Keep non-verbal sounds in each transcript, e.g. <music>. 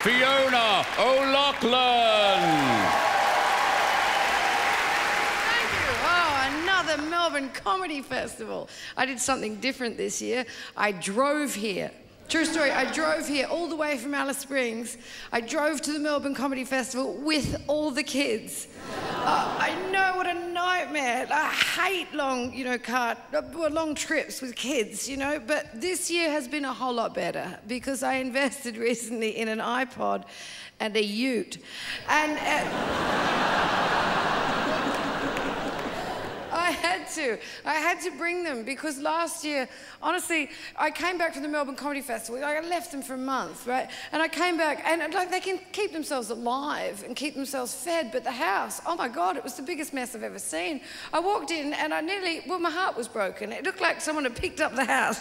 Fiona O'Loughlin. Thank you. Oh, another Melbourne Comedy Festival. I did something different this year. I drove here. True story, I drove here all the way from Alice Springs. I drove to the Melbourne Comedy Festival with all the kids. Uh, I know what a nightmare. I hate long, you know, car, long trips with kids, you know, but this year has been a whole lot better because I <laughs> invested recently in an iPod and a ute. And. Uh, I had to. I had to bring them because last year, honestly, I came back from the Melbourne Comedy Festival. I left them for a month, right? And I came back, and like they can keep themselves alive and keep themselves fed, but the house, oh my God, it was the biggest mess I've ever seen. I walked in and I nearly, well, my heart was broken. It looked like someone had picked up the house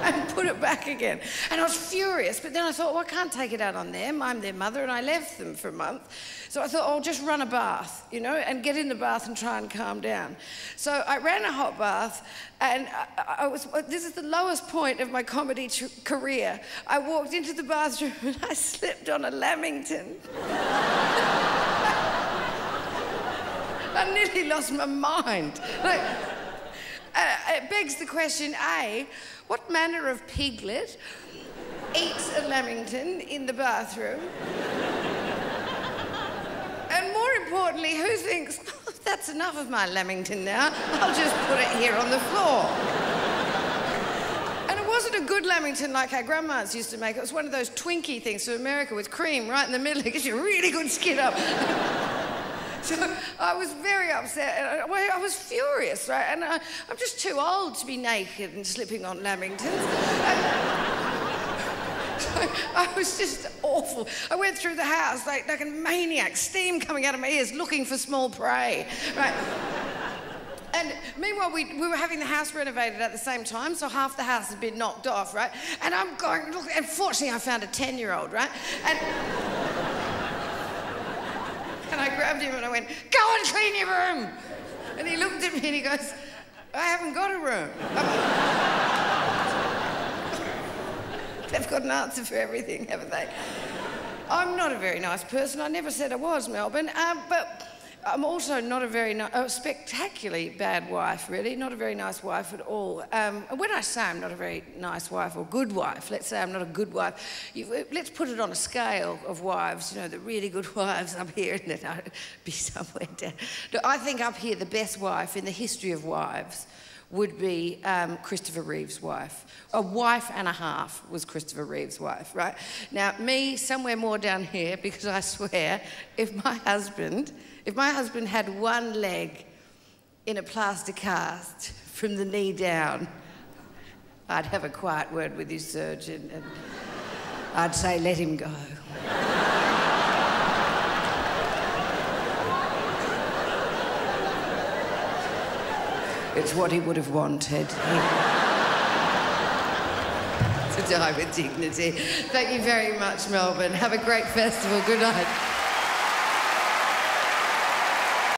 <laughs> and put it back again. And I was furious, but then I thought, well, I can't take it out on them. I'm their mother, and I left them for a month. So I thought, oh, I'll just run a bath, you know, and get in the bath and try and calm down. So I ran a hot bath, and I, I was, uh, this is the lowest point of my comedy career. I walked into the bathroom <laughs> and I slipped on a Lamington. <laughs> I nearly lost my mind. Like, uh, it begs the question A, what manner of piglet eats a lamington in the bathroom? and more importantly, who thinks, oh, that's enough of my lamington now, I'll just put it here on the floor? and it wasn't a good lamington like our grandmas used to make. It was one of those Twinkie things from America with cream right in the middle. It gives you a really good skin up. <laughs> So I was very upset. And uh, I, was furious, right? And uh, I, am just too old to be naked and slipping on lamingtons. So <laughs> I was just awful. I went through the house like, like a maniac, steam coming out of my ears, looking for small prey, right? And meanwhile, we, we were having the house renovated at the same time, so half the house had been knocked off, right? And I'm going, look, and fortunately, I found a 10 year old, right? And and I grabbed him and I went, Go and clean your room. And he looked at me and he goes, I haven't got a room. <laughs> They've got an answer for everything, haven't they? I'm not a very nice person. I never said I was, Melbourne. Um, but I'm also not a very a spectacularly bad wife, really. Not a very nice wife at all. Um, when I say I'm not a very nice wife or good wife, let's say I'm not a good wife, you, let's put it on a scale of wives. You know, the really good <laughs> wives up here, and then I'd be somewhere down. No, I think up here the best wife in the history of wives would be um, Christopher Reeve's wife. A wife and a half was Christopher Reeve's wife, right? Now, me, somewhere more down here, <laughs> because I swear, if my husband if my husband had one leg in a plaster cast from the knee down, I'd have a quiet word with his surgeon and I'd say, let him go. It's what he would have wanted. <laughs> to die with dignity. Thank you very much, Melbourne. Have a great festival. Good night.